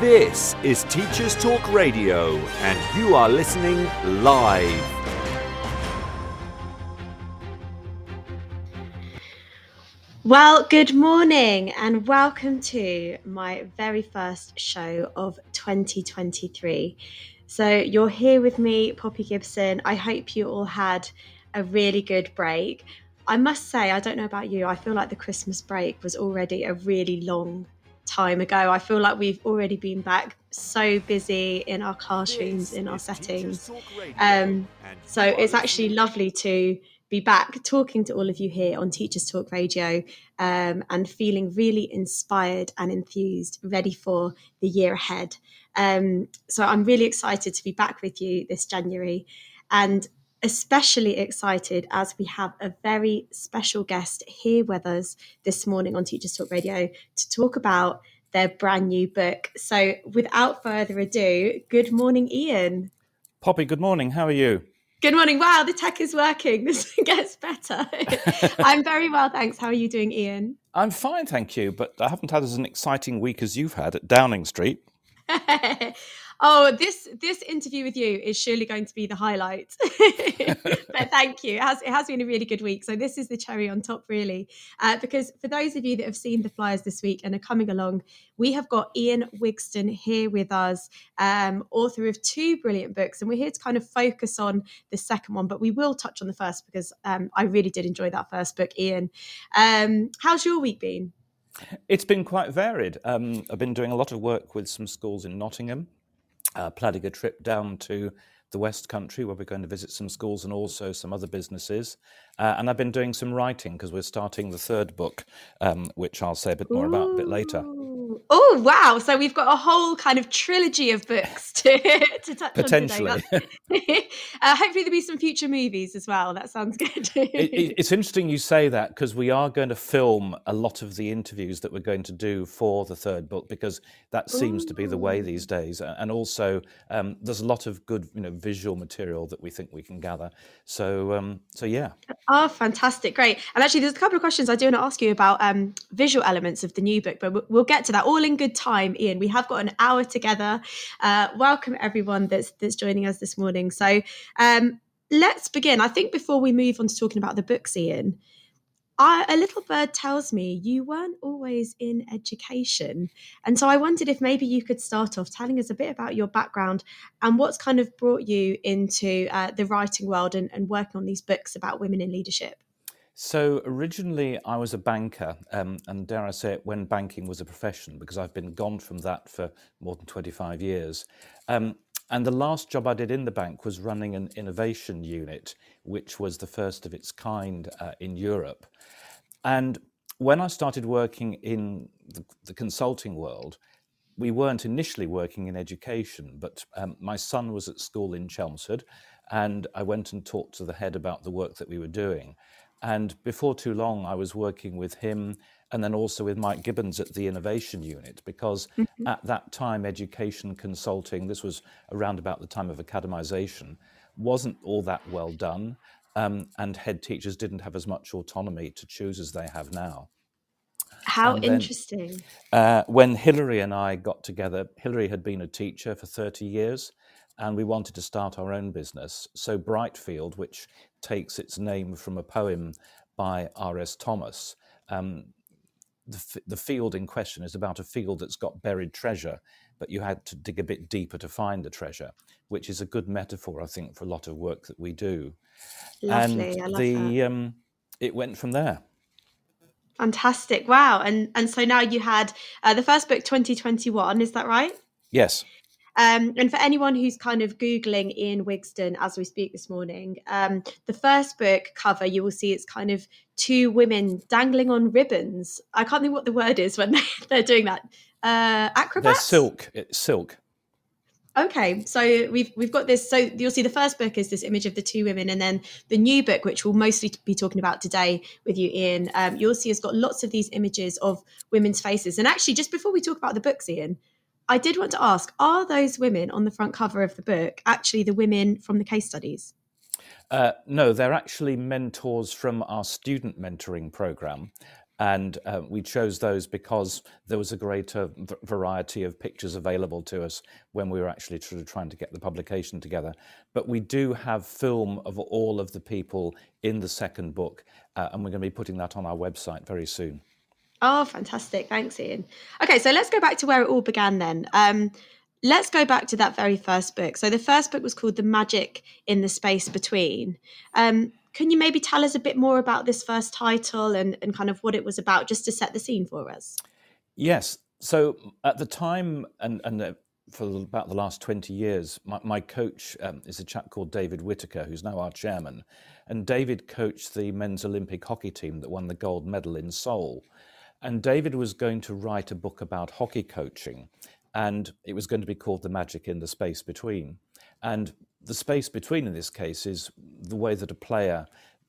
This is Teachers Talk Radio, and you are listening live. Well, good morning and welcome to my very first show of 2023. So, you're here with me, Poppy Gibson. I hope you all had a really good break. I must say, I don't know about you, I feel like the Christmas break was already a really long time ago. I feel like we've already been back so busy in our classrooms, in our settings. Um, so, it's actually lovely to be back talking to all of you here on Teachers Talk Radio um, and feeling really inspired and enthused, ready for the year ahead. Um, so I'm really excited to be back with you this January and especially excited as we have a very special guest here with us this morning on Teachers Talk Radio to talk about their brand new book. So without further ado, good morning, Ian. Poppy, good morning. How are you? Good morning. Wow, the tech is working. This gets better. I'm very well, thanks. How are you doing, Ian? I'm fine, thank you, but I haven't had as an exciting week as you've had at Downing Street. oh, this this interview with you is surely going to be the highlight. but thank you. It has, it has been a really good week. So this is the cherry on top, really, uh, because for those of you that have seen the flyers this week and are coming along, we have got Ian Wigston here with us, um, author of two brilliant books, and we're here to kind of focus on the second one, but we will touch on the first because um, I really did enjoy that first book, Ian. Um, how's your week been? It's been quite varied. Um, I've been doing a lot of work with some schools in Nottingham, uh, planning a trip down to the West Country where we're going to visit some schools and also some other businesses. Uh, and I've been doing some writing because we're starting the third book, um, which I'll say a bit more Ooh. about a bit later. Oh wow! So we've got a whole kind of trilogy of books to, to touch Potentially. on today. uh, hopefully there'll be some future movies as well. That sounds good. it, it, it's interesting you say that because we are going to film a lot of the interviews that we're going to do for the third book because that seems Ooh. to be the way these days. And also, um, there's a lot of good, you know, visual material that we think we can gather. So, um, so yeah. Oh, fantastic! Great. And actually, there's a couple of questions I do want to ask you about um, visual elements of the new book, but we'll get to that all in good time, Ian. We have got an hour together. Uh, welcome everyone that's that's joining us this morning. So um, let's begin. I think before we move on to talking about the books, Ian, I, a little bird tells me you weren't always in education. And so I wondered if maybe you could start off telling us a bit about your background and what's kind of brought you into uh, the writing world and, and working on these books about women in leadership. So originally, I was a banker, um, and dare I say it, when banking was a profession, because I've been gone from that for more than 25 years. Um, and the last job I did in the bank was running an innovation unit, which was the first of its kind uh, in Europe. And when I started working in the, the, consulting world, we weren't initially working in education, but um, my son was at school in Chelmsford, and I went and talked to the head about the work that we were doing. And before too long, I was working with him and then also with Mike Gibbons at the Innovation Unit, because mm-hmm. at that time, education consulting, this was around about the time of academization, wasn't all that well done. Um, and head teachers didn't have as much autonomy to choose as they have now. How then, interesting. Uh, when Hilary and I got together, Hilary had been a teacher for 30 years and we wanted to start our own business. So Brightfield, which takes its name from a poem by R.S. Thomas, um, the, the field in question is about a field that's got buried treasure, but you had to dig a bit deeper to find the treasure, which is a good metaphor, I think, for a lot of work that we do. Lovely, and the um, it went from there. Fantastic! Wow, and and so now you had uh, the first book, 2021. Is that right? Yes. Um, and for anyone who's kind of Googling Ian Wigston as we speak this morning, um, the first book cover, you will see it's kind of two women dangling on ribbons. I can't think what the word is when they, are doing that. Uh, acrobats? They're silk. It's silk. Okay, so we've we've got this. So you'll see the first book is this image of the two women, and then the new book, which we'll mostly be talking about today with you, Ian. Um, you'll see has got lots of these images of women's faces. And actually, just before we talk about the books, Ian, I did want to ask are those women on the front cover of the book actually the women from the case studies? Uh, no, they're actually mentors from our student mentoring program. And uh, we chose those because there was a greater v- variety of pictures available to us when we were actually trying to get the publication together. But we do have film of all of the people in the second book, uh, and we're going to be putting that on our website very soon. Oh, fantastic. Thanks, Ian. Okay, so let's go back to where it all began then. Um, let's go back to that very first book. So the first book was called The Magic in the Space Between. Um, can you maybe tell us a bit more about this first title and, and kind of what it was about, just to set the scene for us? Yes. So at the time, and, and uh, for about the last 20 years, my, my coach um, is a chap called David Whitaker, who's now our chairman. And David coached the men's Olympic hockey team that won the gold medal in Seoul. And David was going to write a book about hockey coaching, and it was going to be called The Magic in the Space Between. And the space between, in this case, is the way that a player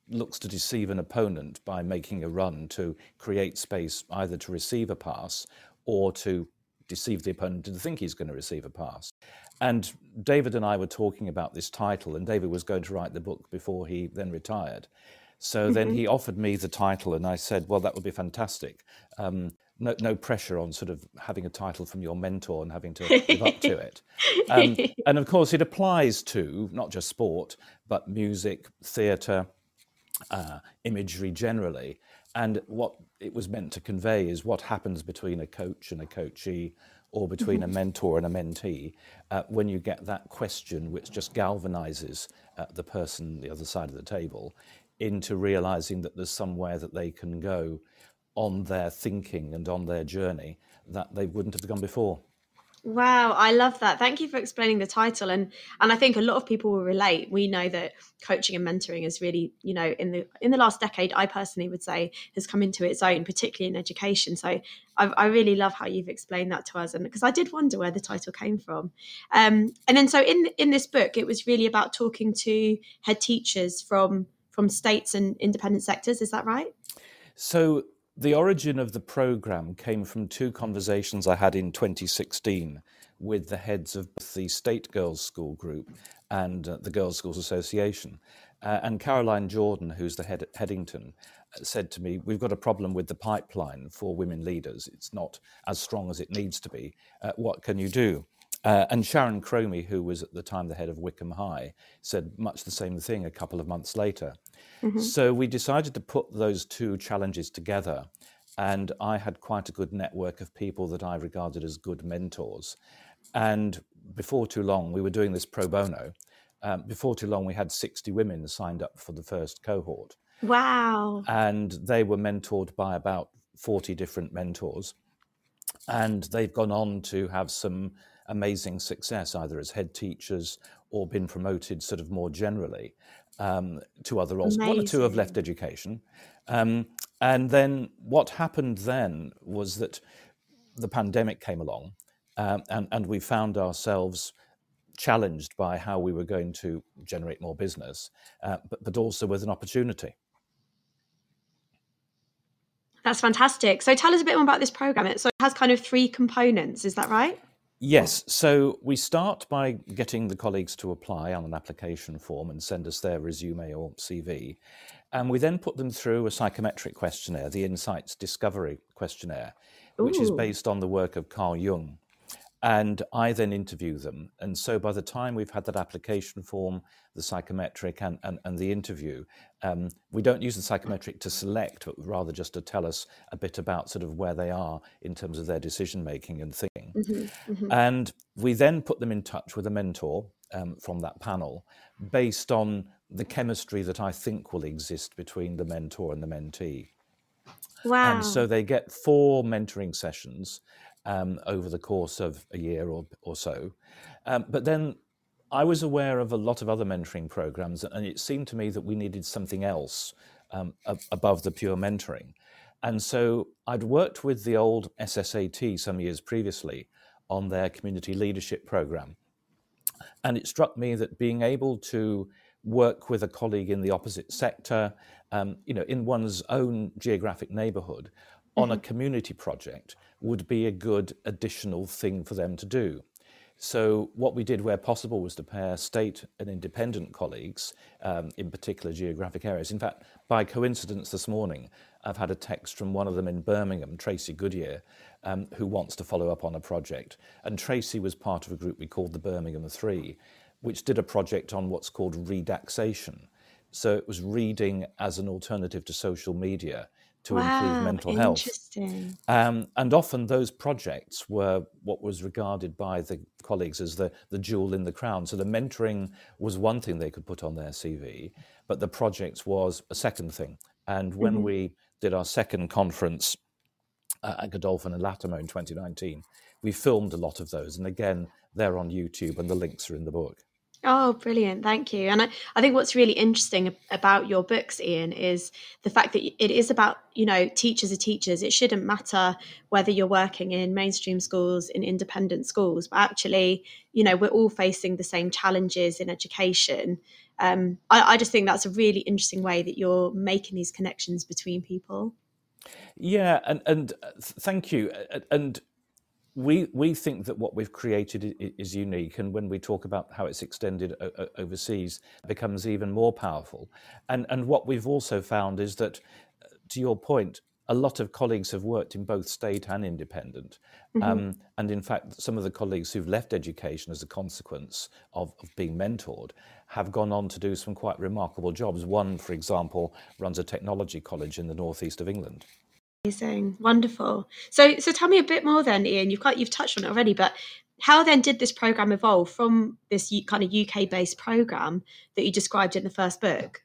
looks to deceive an opponent by making a run to create space either to receive a pass or to deceive the opponent into think he's going to receive a pass. And David and I were talking about this title, and David was going to write the book before he then retired. So mm-hmm. then he offered me the title, and I said, "Well, that would be fantastic." Um, no, no pressure on sort of having a title from your mentor and having to live up to it. Um, and of course, it applies to not just sport, but music, theatre, uh, imagery generally. And what it was meant to convey is what happens between a coach and a coachee, or between mm-hmm. a mentor and a mentee, uh, when you get that question which just galvanizes uh, the person the other side of the table into realizing that there's somewhere that they can go on their thinking and on their journey that they wouldn't have gone before. Wow, I love that. Thank you for explaining the title and and I think a lot of people will relate. We know that coaching and mentoring is really, you know, in the in the last decade, I personally would say has come into its own, particularly in education. So I, I really love how you've explained that to us, and because I did wonder where the title came from. Um, and then so in in this book, it was really about talking to head teachers from from states and independent sectors. Is that right? So the origin of the program came from two conversations I had in 2016 with the heads of both the State Girls School Group and uh, the Girls Schools Association. Uh, and Caroline Jordan, who's the head at Headington, said to me, We've got a problem with the pipeline for women leaders. It's not as strong as it needs to be. Uh, what can you do? Uh, and Sharon Cromie, who was at the time the head of Wycombe High, said much the same thing a couple of months later. Mm-hmm. So we decided to put those two challenges together. And I had quite a good network of people that I regarded as good mentors. And before too long, we were doing this pro bono. Um, before too long, we had 60 women signed up for the first cohort. Wow. And they were mentored by about 40 different mentors. And they've gone on to have some amazing success, either as head teachers or been promoted sort of more generally um, to other roles. Amazing. One or two have left education. Um, and then what happened then was that the pandemic came along um, and, and we found ourselves challenged by how we were going to generate more business, uh, but, but also with an opportunity. That's fantastic. So tell us a bit more about this program. It, So it has kind of three components, is that right? Yes. So we start by getting the colleagues to apply on an application form and send us their resume or CV. And we then put them through a psychometric questionnaire, the Insights Discovery Questionnaire, which is based on the work of Carl Jung and I then interview them. And so by the time we've had that application form, the psychometric, and, and, and the interview, um, we don't use the psychometric to select, but rather just to tell us a bit about sort of where they are in terms of their decision making and thinking. Mm-hmm, mm-hmm. And we then put them in touch with a mentor um, from that panel based on the chemistry that I think will exist between the mentor and the mentee. Wow. And so they get four mentoring sessions um, over the course of a year or, or so. Um, but then I was aware of a lot of other mentoring programs, and it seemed to me that we needed something else um, above the pure mentoring. And so I'd worked with the old SSAT some years previously on their community leadership program. And it struck me that being able to work with a colleague in the opposite sector, um, you know, in one's own geographic neighborhood, on a mm-hmm. community project would be a good additional thing for them to do. So, what we did where possible was to pair state and independent colleagues um, in particular geographic areas. In fact, by coincidence this morning, I've had a text from one of them in Birmingham, Tracy Goodyear, um, who wants to follow up on a project. And Tracy was part of a group we called the Birmingham Three, which did a project on what's called redaxation. So it was reading as an alternative to social media to Wow, improve mental health. Um, and often those projects were what was regarded by the colleagues as the, the jewel in the crown. So the mentoring was one thing they could put on their CV, but the projects was a second thing. And when Mhm. we did our second conference uh, at Godolphin and Latymer in 2019, we filmed a lot of those. And again, they're on YouTube and the links are in the book. Oh, brilliant. Thank you. And I, I think what's really interesting about your books, Ian, is the fact that it is about, you know, teachers are teachers. It shouldn't matter whether you're working in mainstream schools, in independent schools, but actually, you know, we're all facing the same challenges in education. Um, I, I just think that's a really interesting way that you're making these connections between people. Yeah, and and uh, thank you. And we we think that what we've created is unique, and when we talk about how it's extended o- o- overseas, it becomes even more powerful. And and what we've also found is that, uh, to your point, a lot of colleagues have worked in both state and independent. Mhm. Um, and in fact, some of the colleagues who've left education as a consequence of, of being mentored have gone on to do some quite remarkable jobs. One, for example, runs a technology college in the northeast of England. Amazing, wonderful. So, so tell me a bit more then, Ian. You've got you've touched on it already, but how then did this program evolve from this kind of UK based program that you described in the first book?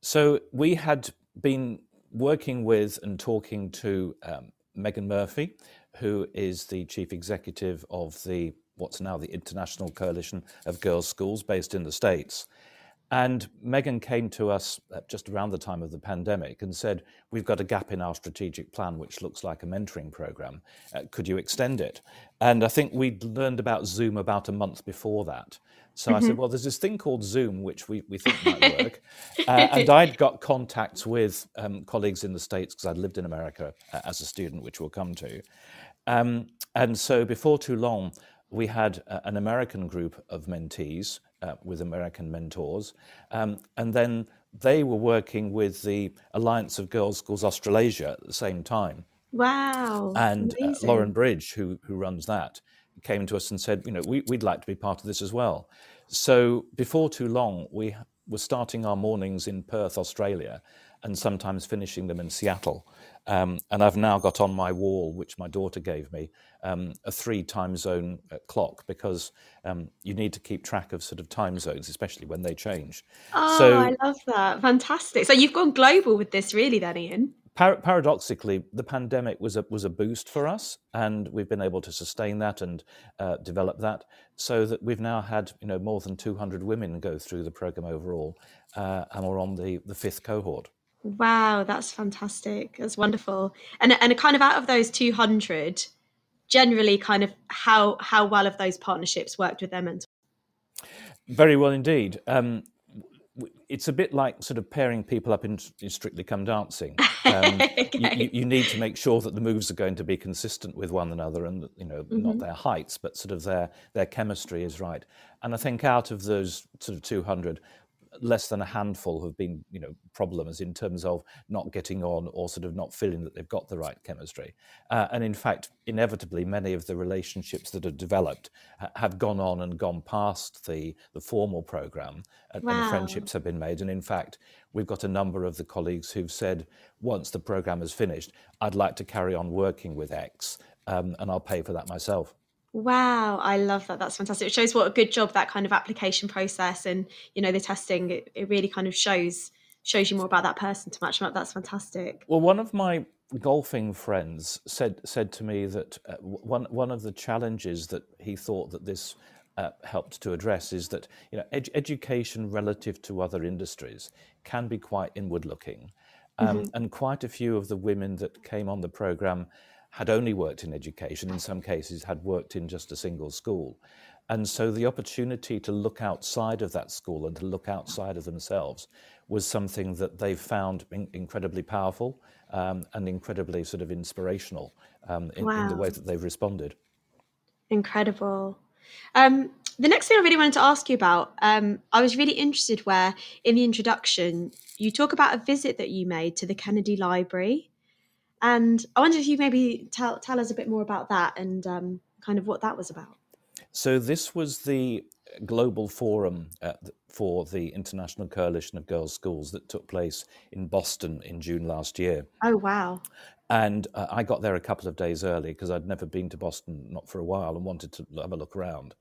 So we had been working with and talking to um, Megan Murphy, who is the chief executive of the what's now the International Coalition of Girls' Schools based in the States. And Megan came to us uh, just around the time of the pandemic and said, We've got a gap in our strategic plan, which looks like a mentoring program. Uh, could you extend it? And I think we'd learned about Zoom about a month before that. So I said, Well, there's this thing called Zoom, which we, we think might work. Uh, and I'd got contacts with um, colleagues in the States because I'd lived in America uh, as a student, which we'll come to. Um, and so before too long, we had uh, an American group of mentees uh, with American mentors. Um, and then they were working with the Alliance of Girls Schools Australasia at the same time. Wow, And uh. Loren Bridge, who, who runs that, came to us and said, you know, we, we'd like to be part of this as well. So before too long, we were starting our mornings in Perth, Australia, and sometimes finishing them in Seattle. Um, and I've now got on my wall, which my daughter gave me, um, a three time zone uh, clock because um, you need to keep track of sort of time zones, especially when they change. Oh, So I love that. Fantastic. So you've gone global with this, really, then, Ian? Par- paradoxically, the pandemic was a was a boost for us, and we've been able to sustain that and uh, develop that, so that we've now had you know more than 200 women go through the program overall, uh, and we're on the the fifth cohort. Wow, that's fantastic. That's wonderful. And and kind of out of those 200, generally kind of how how well have those partnerships worked with their mentors? Very well indeed. Um, it's a bit like sort of pairing people up in, in Strictly Come Dancing. Um, you, okay. you, you need to make sure that the moves are going to be consistent with one another, and you know not hmm their heights, but sort of their their chemistry is right. And I think out of those sort of 200, less than a handful have been you know problems in terms of not getting on or sort of not feeling that they've got the right chemistry. Uh, and in fact, inevitably, many of the relationships that have developed ha- have gone on and gone past the the formal program, and, and friendships have been made. And in fact, we've got a number of the colleagues who've said, once the program is finished, I'd like to carry on working with X, um, and I'll pay for that myself. Wow, I love that. That's fantastic. It shows what a good job that kind of application process and you know the testing. It, it really kind of shows shows you more about that person to match them up. That's fantastic. Well, one of my golfing friends said said to me that uh, one one of the challenges that he thought that this uh, helped to address is that you know ed- education relative to other industries can be quite inward looking, um, hmm and quite a few of the women that came on the program had only worked in education. In some cases, had worked in just a single school, and so the opportunity to look outside of that school and to look outside of themselves was something that they found in- incredibly powerful um, and incredibly sort of inspirational um, in, in the way that they've responded. incredible. Um, the next thing I really wanted to ask you about, um, I was really interested where in the introduction you talk about a visit that you made to the Kennedy Library, and I wonder if you maybe tell tell us a bit more about that and um, kind of what that was about. So this was the global forum uh, for the International Coalition of Girls' Schools that took place in Boston in June last year. Oh wow! And uh, I got there a couple of days early because I'd never been to Boston, not for a while, and wanted to have a look around.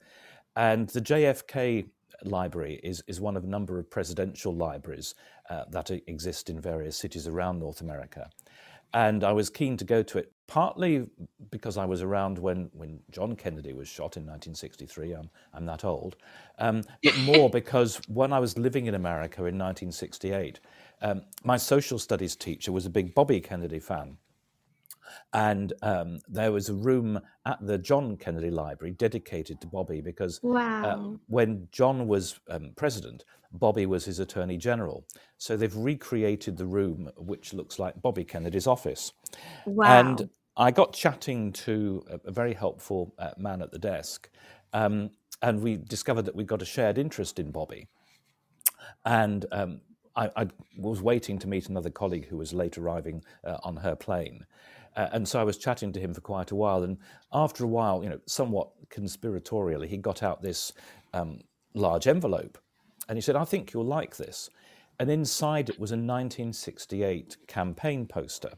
And the JFK library is, is one of a number of presidential libraries uh, that exist in various cities around North America. And I was keen to go to it, partly because I was around when, when John Kennedy was shot in 1963. I'm, I'm that old. Um, but more because when I was living in America in 1968, um, my social studies teacher was a big Bobby Kennedy fan. And um, there was a room at the John Kennedy Library dedicated to Bobby because uh, Wow! uh, when John was um, president, Bobby was his attorney general. So they've recreated the room, which looks like Bobby Kennedy's office. Wow! And I got chatting to a, a very helpful uh, man at the desk, um, and we discovered that we got a shared interest in Bobby. And um, I, I was waiting to meet another colleague who was late arriving uh, on her plane. Uh, and so I was chatting to him for quite a while. And after a while, you know, somewhat conspiratorially, he got out this um, large envelope and he said, I think you'll like this. And inside it was a 1968 campaign poster.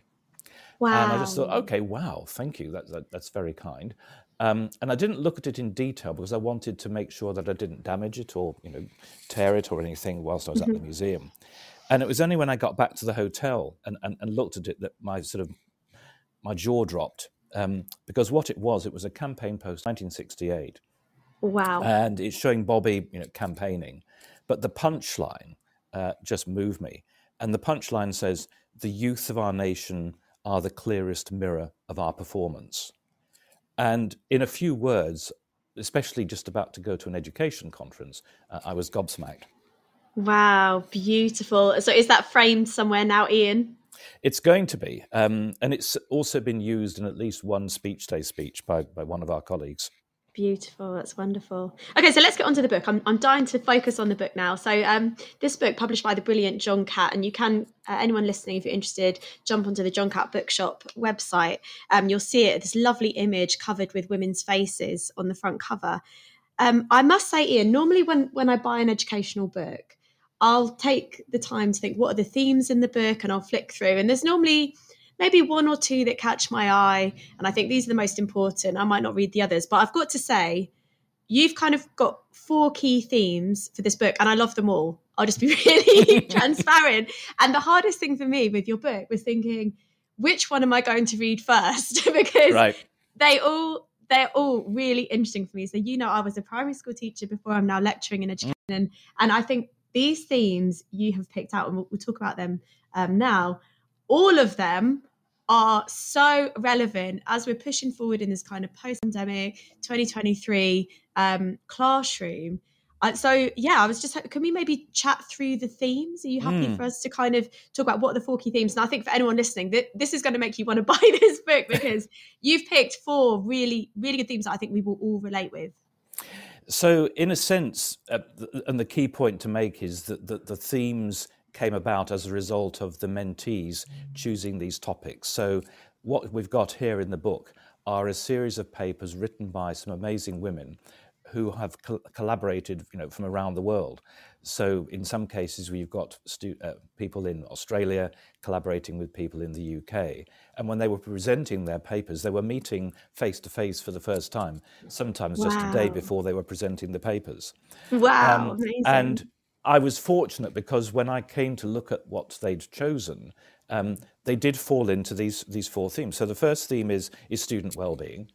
Wow. And I just thought, okay, wow, thank you. That, that, that's very kind. Um, and I didn't look at it in detail because I wanted to make sure that I didn't damage it or, you know, tear it or anything whilst I was at the Mhm. museum. And it was only when I got back to the hotel and, and, and looked at it that my sort of my jaw dropped um, because what it was, it was a campaign post, 1968, Wow! and it's showing Bobby, you know, campaigning. But the punchline uh, just moved me, and the punchline says, "The youth of our nation are the clearest mirror of our performance." And in a few words, especially just about to go to an education conference, uh, I was gobsmacked. Wow! Beautiful. So is that framed somewhere now, Ian? It's going to be, um, and it's also been used in at least one speech day speech by, by one of our colleagues. Beautiful. That's wonderful. Okay, so let's get on to the book. I'm, I'm dying to focus on the book now. So, um, this book published by the brilliant John Catt, and you can, uh, anyone listening, if you're interested, jump onto the John Catt Bookshop website. Um, you'll see it, this lovely image covered with women's faces on the front cover. Um, I must say, Ian, normally when, when I buy an educational book, I'll take the time to think, what are the themes in the book? And I'll flick through. And there's normally maybe one or two that catch my eye. And I think these are the most important. I might not read the others, but I've got to say, you've kind of got four key themes for this book, and I love them all. I'll just be really transparent. And the hardest thing for me with your book was thinking, which one am I going to read first? because Right. they all they're all really interesting for me. So you know, I was a primary school teacher before. I'm now lecturing in education, and, and I think these themes you have picked out, and we'll, we'll talk about them um, now. All of them are so relevant as we're pushing forward in this kind of post-pandemic 2023 um, classroom. Uh, so yeah, I was just can we maybe chat through the themes? Are you happy Mm. for us to kind of talk about what are the four key themes? And I think for anyone listening, that this is going to make you want to buy this book because you've picked four really, really good themes that I think we will all relate with. So, in a sense, uh, and the key point to make is that the, the themes came about as a result of the mentees choosing these topics. So, what we've got here in the book are a series of papers written by some amazing women who have col- collaborated, you know, from around the world. So, in some cases, we've got stu- uh, people in Australia collaborating with people in the UK. And when they were presenting their papers, they were meeting face to face for the first time, sometimes just a day before they were presenting the papers. Wow, Um, and I was fortunate because when I came to look at what they'd chosen, um, they did fall into these these four themes. So the first theme is is student well-being,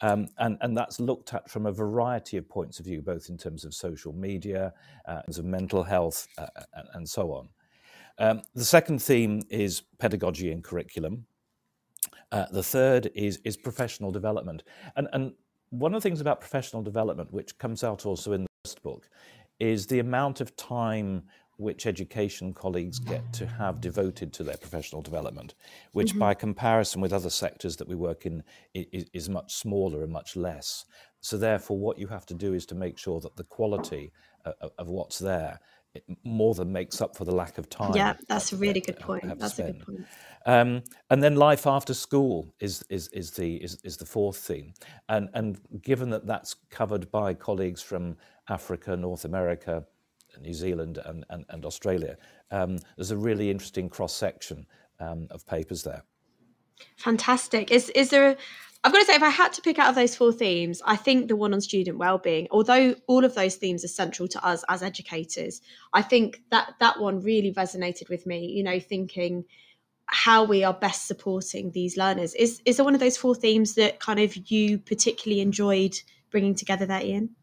um, and and that's looked at from a variety of points of view, both in terms of social media, uh, in terms of mental health, uh, and, so on. Um, the second theme is pedagogy and curriculum. Uh, the third is is professional development, and and one of the things about professional development, which comes out also in the first book, is the amount of time which education colleagues get to have devoted to their professional development, which, Mhm. by comparison with other sectors that we work in, i- i- is much smaller and much less. So therefore, what you have to do is to make sure that the quality of, of what's there more than makes up for the lack of time. Yeah, that's a really good point. That's spent. a good point. Um, and then life after school is is is the is, is the fourth theme, and and given that that's covered by colleagues from Africa, North America, New Zealand, and and, and Australia, um, there's a really interesting cross section um, of papers there. Fantastic. Is is there? I've got to say, if I had to pick out of those four themes, I think the one on student well-being, although all of those themes are central to us as educators, I think that that one really resonated with me. You know, thinking how we are best supporting these learners. Is is there one of those four themes that kind of you particularly enjoyed bringing together there, Ian?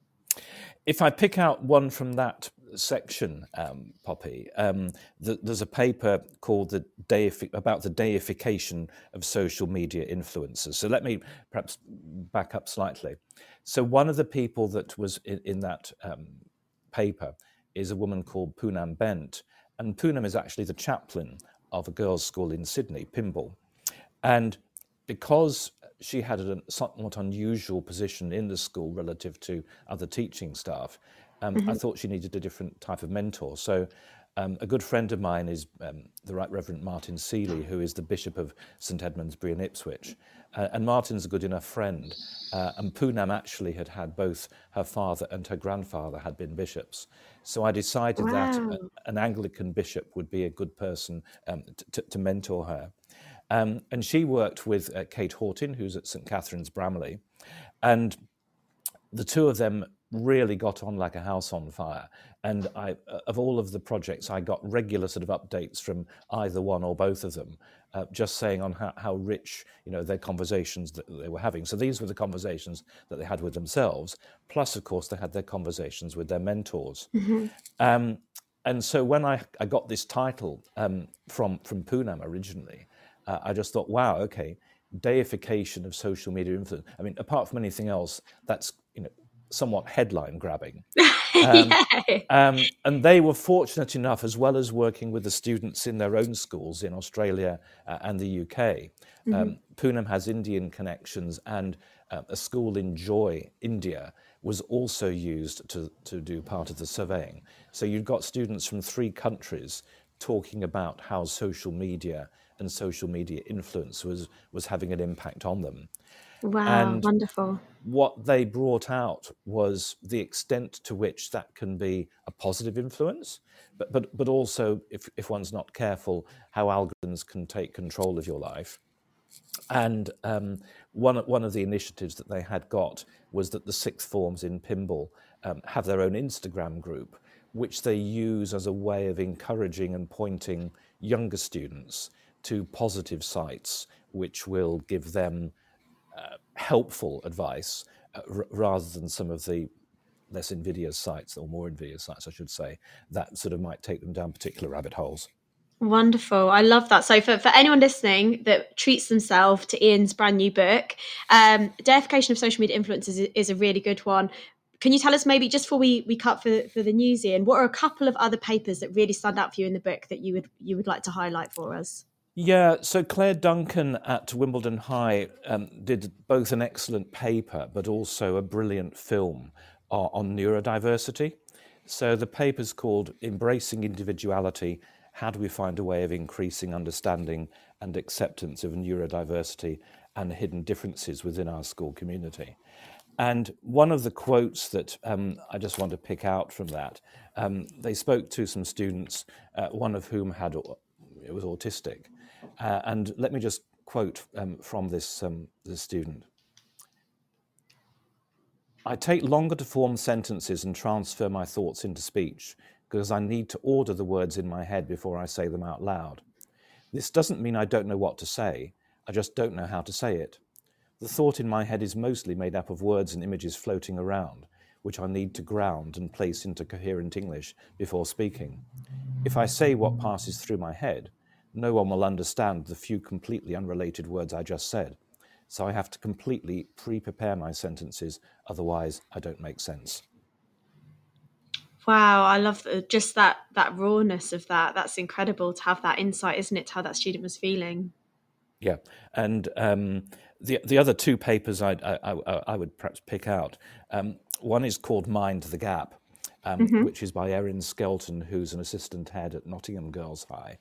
If I pick out one from that section, um, Poppy, um, the, there's a paper called the deifi- about the deification of social media influencers. So let me perhaps back up slightly. So one of the people that was in, in that um, paper is a woman called Poonam Bent, and Poonam is actually the chaplain of a girls' school in Sydney, Pymble, and because she had a somewhat unusual position in the school relative to other teaching staff um, mm-hmm. I thought she needed a different type of mentor. So, um, a good friend of mine is um, the Right Reverend Martin Seeley, who is the Bishop of St Edmundsbury in Ipswich. Uh, and Martin's a good enough friend. Uh, and Poonam actually had had both her father and her grandfather had been bishops. So I decided wow. that a, an Anglican bishop would be a good person um, t- to mentor her. Um, and she worked with uh, Kate Hortin, who's at St Catherine's Bramley. And the two of them really got on like a house on fire. And I, uh, of all of the projects, I got regular sort of updates from either one or both of them, uh, just saying on how, how, rich, you know, their conversations that they were having. So these were the conversations that they had with themselves. Plus, of course, they had their conversations with their mentors. Mm-hmm. Um, and so when I, I got this title um, from from Poonam originally, uh, I just thought, wow, okay, deification of social media influence. I mean, apart from anything else, that's somewhat headline grabbing. Um, um, and they were fortunate enough, as well as working with the students in their own schools in Australia uh, and the UK. Mm-hmm. Um, Poonam has Indian connections, and uh, a school in Joy, India, was also used to, to do part of the surveying. So you've got students from three countries talking about how social media and social media influence was, was having an impact on them. Wow, and wonderful. What they brought out was the extent to which that can be a positive influence, but, but, but also, if, if one's not careful, how algorithms can take control of your life. And um, one, one of the initiatives that they had got was that the sixth forms in Pymble um, have their own Instagram group, which they use as a way of encouraging and pointing younger students to positive sites, which will give them helpful advice uh, r- rather than some of the less invidious sites or more invidious sites, I should say, that sort of might take them down particular rabbit holes. Wonderful. I love that. So, for, for anyone listening that treats themselves to Ian's brand new book, um, Deification of Social Media Influencers is, is a really good one. Can you tell us maybe just before we, we cut for, for the news, Ian, what are a couple of other papers that really stand out for you in the book that you would you would like to highlight for us? Yeah, so Claire Duncan at Wimbledon High um, did both an excellent paper but also a brilliant film uh, on neurodiversity. So the paper's called Embracing Individuality How Do We Find a Way of Increasing Understanding and Acceptance of Neurodiversity and Hidden Differences Within Our School Community? And one of the quotes that um, I just want to pick out from that, um, they spoke to some students, uh, one of whom had it was autistic, uh, and let me just quote um, from this, um, this student. I take longer to form sentences and transfer my thoughts into speech because I need to order the words in my head before I say them out loud. This doesn't mean I don't know what to say, I just don't know how to say it. The thought in my head is mostly made up of words and images floating around, which I need to ground and place into coherent English before speaking. If I say what passes through my head, no one will understand the few completely unrelated words I just said. So I have to completely pre prepare my sentences, otherwise, I don't make sense. Wow, I love just that that rawness of that. That's incredible to have that insight, isn't it? To how that student was feeling. Yeah, and um, the the other two papers I'd, I, I, I would perhaps pick out. Um, one is called Mind the Gap, um, mm-hmm. which is by Erin Skelton, who's an assistant head at Nottingham Girls High,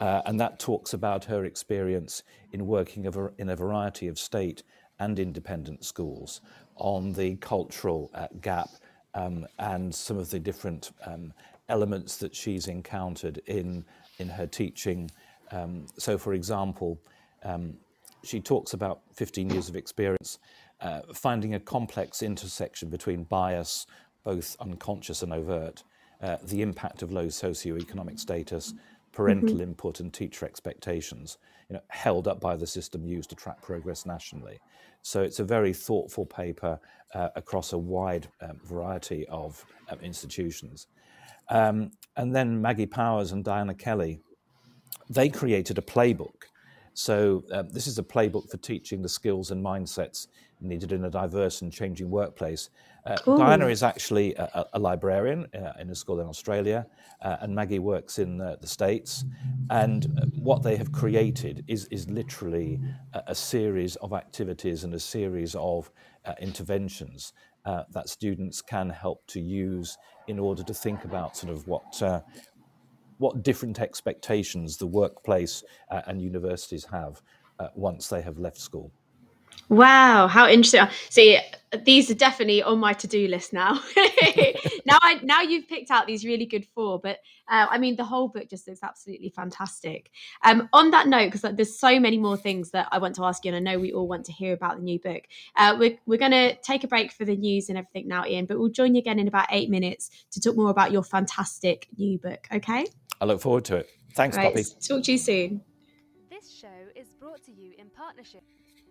uh, and that talks about her experience in working in a variety of state and independent schools on the cultural uh, gap um, and some of the different um, elements that she's encountered in in her teaching. Um, so, for example um, she talks about 15 years of experience, uh, finding a complex intersection between bias, both unconscious and overt, uh, the impact of low socioeconomic status, parental mm-hmm. input, and teacher expectations, you know, held up by the system used to track progress nationally. So it's a very thoughtful paper uh, across a wide um, variety of um, institutions. Um, and then Maggie Powers and Diana Kelly, they created a playbook so, um, this is a playbook for teaching the skills and mindsets needed in a diverse and changing workplace. Uh, Diana is actually a, a librarian uh, in a school in Australia, uh, and Maggie works in the States. And uh, what they have created is, is literally a, a series of activities and a series of uh, interventions uh, that students can help to use in order to think about sort of what what different expectations the workplace uh, and universities have uh, once they have left school. Wow, how interesting! See, these are definitely on my to-do list now. now, I now you've picked out these really good four, but uh, I mean, the whole book just looks absolutely fantastic. Um, on that note, because like, there's so many more things that I want to ask you, and I know we all want to hear about the new book. Uh, we're we're going to take a break for the news and everything now, Ian, but we'll join you again in about eight minutes to talk more about your fantastic new book. Okay? I look forward to it. Thanks, right, Poppy. Talk to you soon. This show is brought to you in partnership.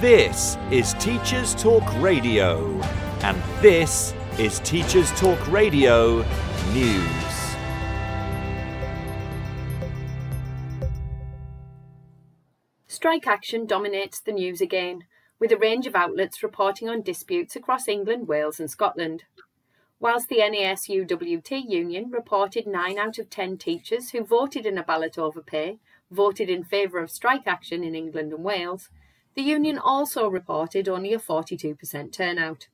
This is Teachers Talk Radio, and this is Teachers Talk Radio News. Strike action dominates the news again, with a range of outlets reporting on disputes across England, Wales, and Scotland. Whilst the NASUWT union reported 9 out of 10 teachers who voted in a ballot over pay voted in favour of strike action in England and Wales, the union also reported only a 42% turnout.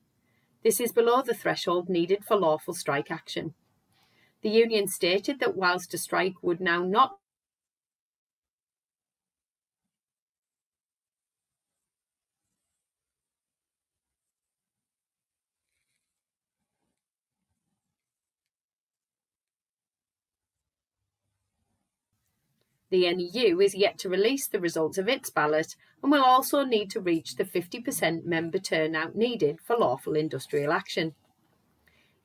This is below the threshold needed for lawful strike action. The union stated that whilst a strike would now not The NEU is yet to release the results of its ballot and will also need to reach the 50% member turnout needed for lawful industrial action.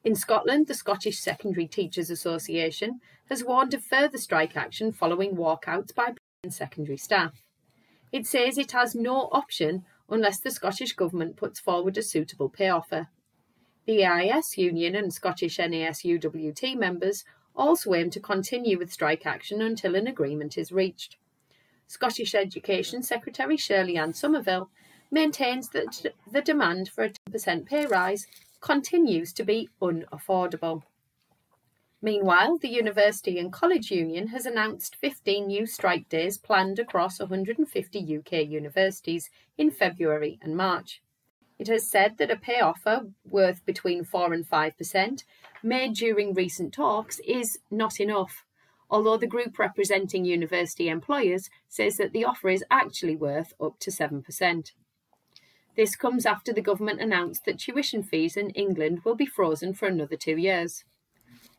In Scotland, the Scottish Secondary Teachers Association has warned of further strike action following walkouts by secondary staff. It says it has no option unless the Scottish Government puts forward a suitable pay offer. The EIS Union and Scottish NASUWT members also aim to continue with strike action until an agreement is reached. Scottish Education Secretary Shirley-Anne Somerville maintains that the demand for a 10% pay rise continues to be unaffordable. Meanwhile, the University and College Union has announced 15 new strike days planned across 150 UK universities in February and March. It has said that a pay offer worth between 4 and 5% made during recent talks is not enough, although the group representing university employers says that the offer is actually worth up to 7%. This comes after the government announced that tuition fees in England will be frozen for another two years.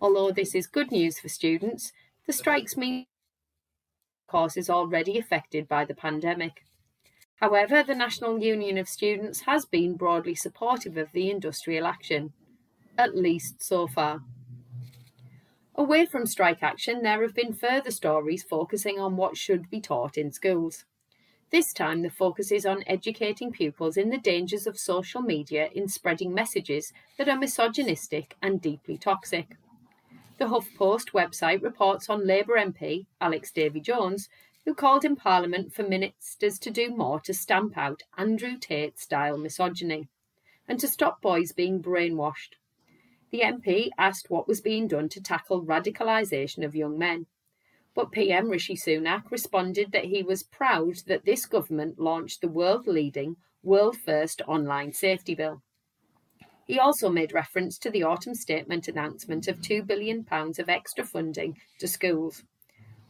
Although this is good news for students, the strikes mean courses already affected by the pandemic. However, the National Union of Students has been broadly supportive of the industrial action, at least so far. Away from strike action, there have been further stories focusing on what should be taught in schools. This time, the focus is on educating pupils in the dangers of social media in spreading messages that are misogynistic and deeply toxic. The HuffPost website reports on Labour MP Alex Davies-Jones, who called in Parliament for ministers to do more to stamp out Andrew Tate style misogyny and to stop boys being brainwashed. The MP asked what was being done to tackle radicalisation of young men. But PM Rishi Sunak responded that he was proud that this government launched the world leading, world first online safety bill. He also made reference to the autumn statement announcement of £2 billion of extra funding to schools.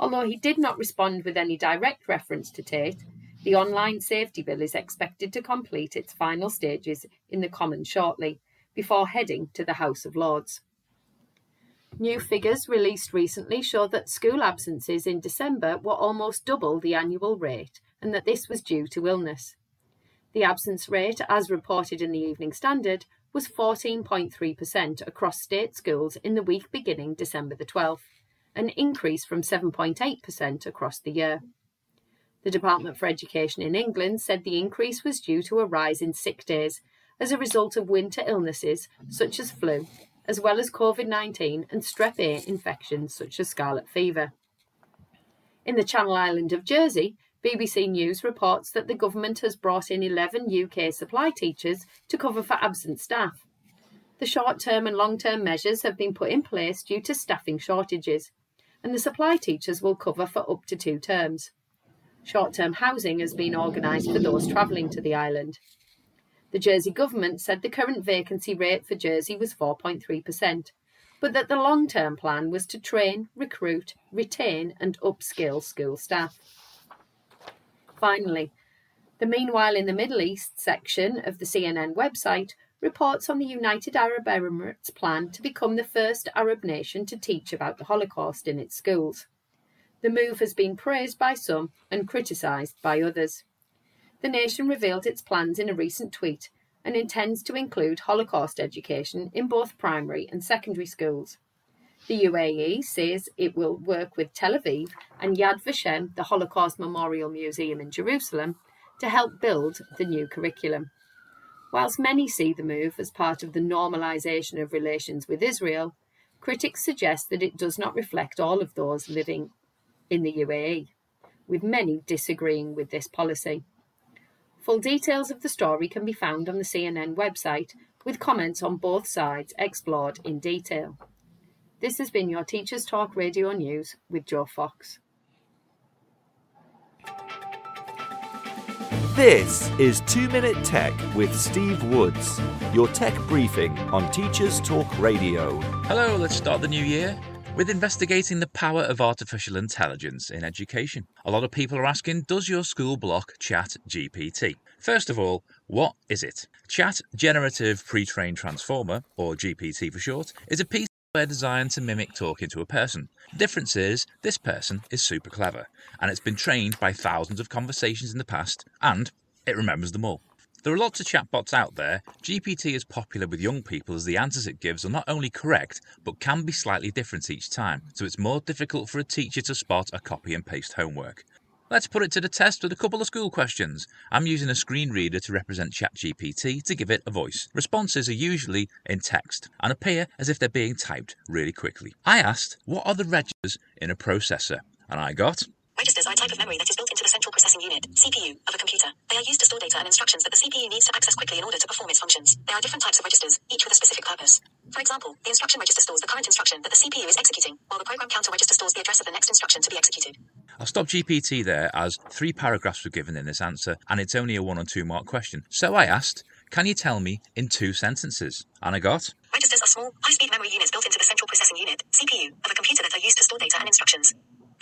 Although he did not respond with any direct reference to Tate, the online safety bill is expected to complete its final stages in the Commons shortly, before heading to the House of Lords. New figures released recently show that school absences in December were almost double the annual rate and that this was due to illness. The absence rate, as reported in the Evening Standard, was 14.3% across state schools in the week beginning December the 12th, an increase from 7.8% across the year. The Department for Education in England said the increase was due to a rise in sick days as a result of winter illnesses such as flu as well as COVID 19 and strep A infections such as scarlet fever. In the Channel Island of Jersey, BBC News reports that the government has brought in 11 UK supply teachers to cover for absent staff. The short term and long term measures have been put in place due to staffing shortages, and the supply teachers will cover for up to two terms. Short term housing has been organised for those travelling to the island. The Jersey government said the current vacancy rate for Jersey was 4.3%, but that the long term plan was to train, recruit, retain, and upskill school staff. Finally, the Meanwhile in the Middle East section of the CNN website reports on the United Arab Emirates plan to become the first Arab nation to teach about the Holocaust in its schools. The move has been praised by some and criticised by others. The nation revealed its plans in a recent tweet and intends to include Holocaust education in both primary and secondary schools. The UAE says it will work with Tel Aviv and Yad Vashem, the Holocaust Memorial Museum in Jerusalem, to help build the new curriculum. Whilst many see the move as part of the normalisation of relations with Israel, critics suggest that it does not reflect all of those living in the UAE, with many disagreeing with this policy. Full details of the story can be found on the CNN website, with comments on both sides explored in detail. This has been your Teachers Talk Radio News with Joe Fox. This is 2 Minute Tech with Steve Woods, your tech briefing on Teachers Talk Radio. Hello, let's start the new year with investigating the power of artificial intelligence in education. A lot of people are asking, does your school block Chat GPT? First of all, what is it? Chat Generative Pre-trained Transformer, or GPT for short, is a piece software designed to mimic talking to a person. The difference is, this person is super clever, and it's been trained by thousands of conversations in the past, and it remembers them all. There are lots of chatbots out there. GPT is popular with young people as the answers it gives are not only correct, but can be slightly different each time, so it's more difficult for a teacher to spot a copy and paste homework. Let's put it to the test with a couple of school questions. I'm using a screen reader to represent ChatGPT to give it a voice. Responses are usually in text and appear as if they're being typed really quickly. I asked, what are the registers in a processor? And I got Registers are a type of memory that is built into the central processing unit, CPU, of a computer. They are used to store data and instructions that the CPU needs to access quickly in order to perform its functions. There are different types of registers, each with a specific purpose. For example, the instruction register stores the current instruction that the CPU is executing, while the program counter register stores the address of the next instruction to be executed. I'll stop GPT there as three paragraphs were given in this answer and it's only a one or two mark question. So I asked, can you tell me in two sentences? And I got Registers are small, high speed memory units built into the central processing unit, CPU, of a computer that are used to store data and instructions.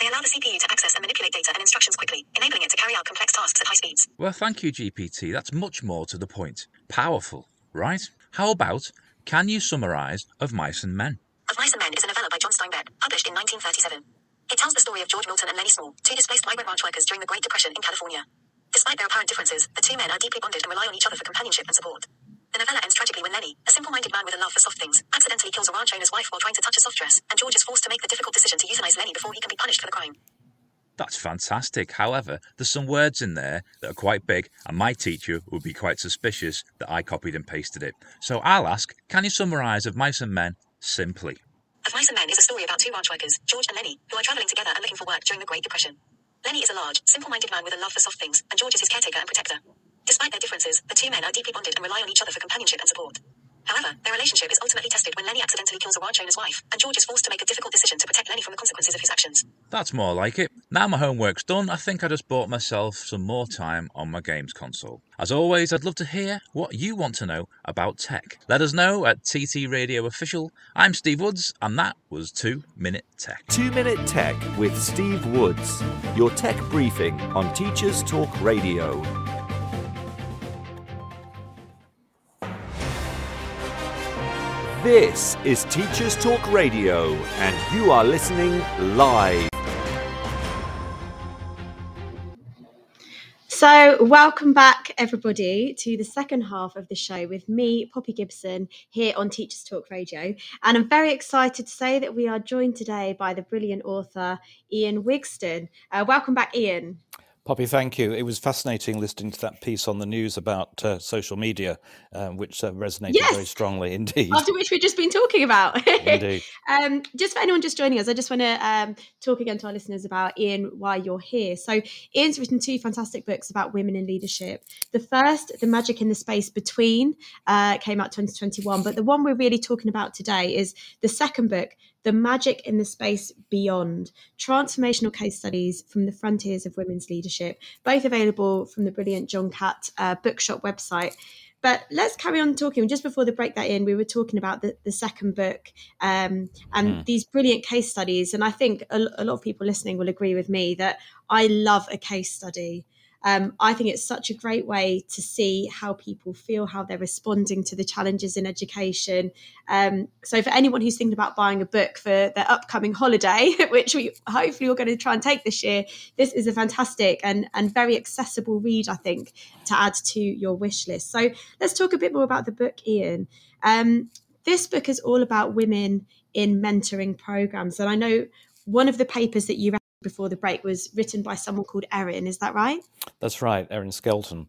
They allow the CPU to access and manipulate data and instructions quickly, enabling it to carry out complex tasks at high speeds. Well, thank you, GPT. That's much more to the point. Powerful, right? How about Can You Summarize of Mice and Men? Of Mice and Men is a novella by John Steinbeck, published in 1937. It tells the story of George Milton and Lennie Small, two displaced migrant ranch workers during the Great Depression in California. Despite their apparent differences, the two men are deeply bonded and rely on each other for companionship and support. The novella ends tragically when Lennie, a simple-minded man with a love for soft things, accidentally kills a ranch owner's wife while trying to touch a soft dress, and George is forced to make the difficult decision to euthanize Lennie before he can be punished for the crime. That's fantastic. However, there's some words in there that are quite big, and my teacher would be quite suspicious that I copied and pasted it. So I'll ask, can you summarise Of Mice and Men simply? Of Mice and Men is a story about two ranch workers, George and Lennie, who are traveling together and looking for work during the Great Depression. Lennie is a large, simple minded man with a love for soft things, and George is his caretaker and protector. Despite their differences, the two men are deeply bonded and rely on each other for companionship and support. However, their relationship is ultimately tested when Lennie accidentally kills a ranch owner's wife, and George is forced to make a difficult decision to protect Lennie from the consequences of his actions. That's more like it. Now my homework's done, I think I just bought myself some more time on my games console. As always, I'd love to hear what you want to know about tech. Let us know at TT Radio Official. I'm Steve Woods, and that was 2 Minute Tech. 2 Minute Tech with Steve Woods, your tech briefing on Teachers Talk Radio. This is Teachers Talk Radio, and you are listening live. So, welcome back, everybody, to the second half of the show with me, Poppy Gibson, here on Teachers Talk Radio. And I'm very excited to say that we are joined today by the brilliant author, Ian Wigston. Uh, welcome back, Ian. Poppy, thank you. It was fascinating listening to that piece on the news about uh, social media, uh, which uh, resonated yes! very strongly indeed. After which we've just been talking about. indeed. um, just for anyone just joining us, I just want to um, talk again to our listeners about Ian, why you're here. So, Ian's written two fantastic books about women in leadership. The first, The Magic in the Space Between, uh, came out 2021. But the one we're really talking about today is the second book, the Magic in the Space Beyond Transformational Case Studies from the Frontiers of Women's Leadership, both available from the brilliant John Catt uh, bookshop website. But let's carry on talking. Just before the break that in, we were talking about the, the second book um, and mm. these brilliant case studies. And I think a, a lot of people listening will agree with me that I love a case study. Um, I think it's such a great way to see how people feel, how they're responding to the challenges in education. Um, so, for anyone who's thinking about buying a book for their upcoming holiday, which we hopefully are going to try and take this year, this is a fantastic and, and very accessible read, I think, to add to your wish list. So, let's talk a bit more about the book, Ian. Um, this book is all about women in mentoring programs. And I know one of the papers that you before the break was written by someone called Erin. Is that right? That's right, Erin Skelton.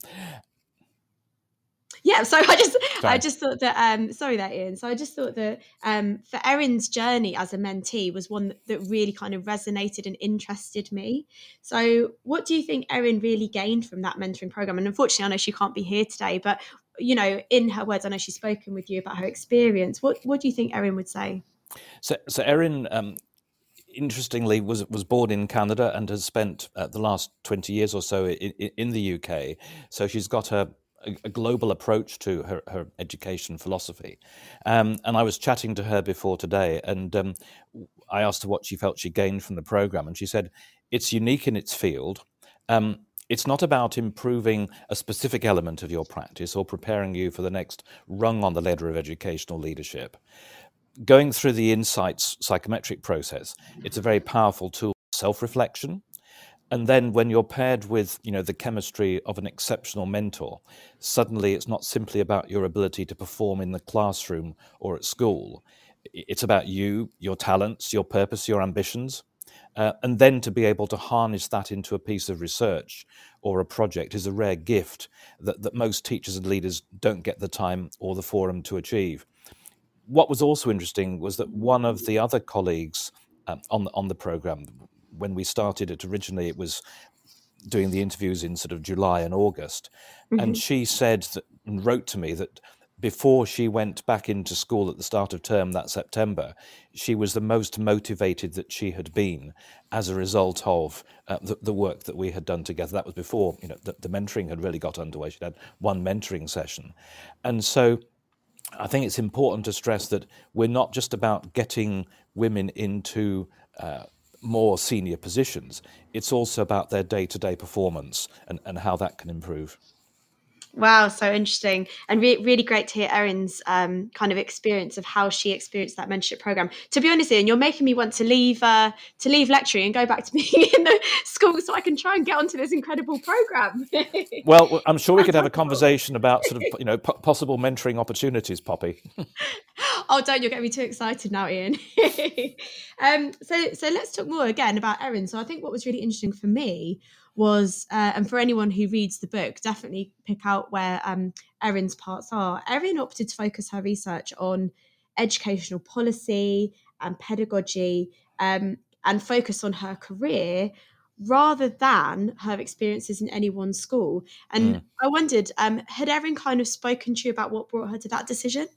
Yeah, so I just sorry. I just thought that um sorry that Ian. So I just thought that um for Erin's journey as a mentee was one that really kind of resonated and interested me. So what do you think Erin really gained from that mentoring program? And unfortunately I know she can't be here today, but you know, in her words, I know she's spoken with you about her experience. What what do you think Erin would say? So so Erin um interestingly was was born in Canada and has spent uh, the last 20 years or so in, in the UK. So she's got a, a global approach to her, her education philosophy. Um, and I was chatting to her before today, and um, I asked her what she felt she gained from the program, and she said it's unique in its field. Um, it's not about improving a specific element of your practice or preparing you for the next rung on the ladder of educational leadership going through the insights psychometric process, it's a very powerful tool of self-reflection. And then when you're paired with, you know, the chemistry of an exceptional mentor, suddenly it's not simply about your ability to perform in the classroom or at school. It's about you, your talents, your purpose, your ambitions. Uh, and then to be able to harness that into a piece of research or a project is a rare gift that, that most teachers and leaders don't get the time or the forum to achieve what was also interesting was that one of the other colleagues um, on the, on the program, when we started it originally, it was doing the interviews in sort of July and August, mm-hmm. and she said that, and wrote to me that before she went back into school at the start of term that September, she was the most motivated that she had been as a result of uh, the, the, work that we had done together. That was before you know the, the mentoring had really got underway. She'd had one mentoring session, and so I think it's important to stress that we're not just about getting women into uh, more senior positions, it's also about their day to day performance and, and how that can improve. Wow, so interesting, and re- really great to hear Erin's um, kind of experience of how she experienced that mentorship program. To be honest, Ian, you're making me want to leave uh, to leave lecturing and go back to being in the school so I can try and get onto this incredible program. well, I'm sure we could have a conversation about sort of you know possible mentoring opportunities, Poppy. oh, don't you get me too excited now, Ian. um, so so let's talk more again about Erin. So I think what was really interesting for me was, uh, and for anyone who reads the book, definitely pick out where um, Erin's parts are. Erin opted to focus her research on educational policy and pedagogy um, and focus on her career rather than her experiences in any one school. And mm. I wondered, um, had Erin kind of spoken to you about what brought her to that decision?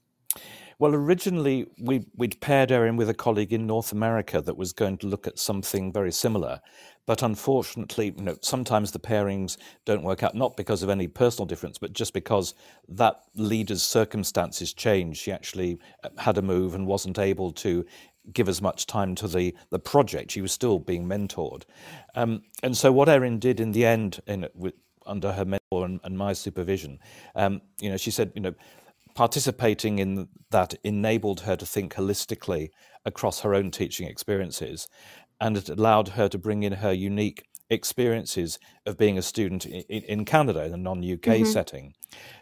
Well, originally we, would paired Erin with a colleague in North America that was going to look at something very similar. But unfortunately, you know, sometimes the pairings don't work out, not because of any personal difference, but just because that leader's circumstances changed. She actually uh, had a move and wasn't able to give as much time to the, the project. She was still being mentored. Um, and so what Erin did in the end, in, with, under her mentor and, and my supervision, um, you know, she said, you know, participating in that enabled her to think holistically across her own teaching experiences and it allowed her to bring in her unique experiences of being a student in, in Canada in a non UK mm-hmm. setting.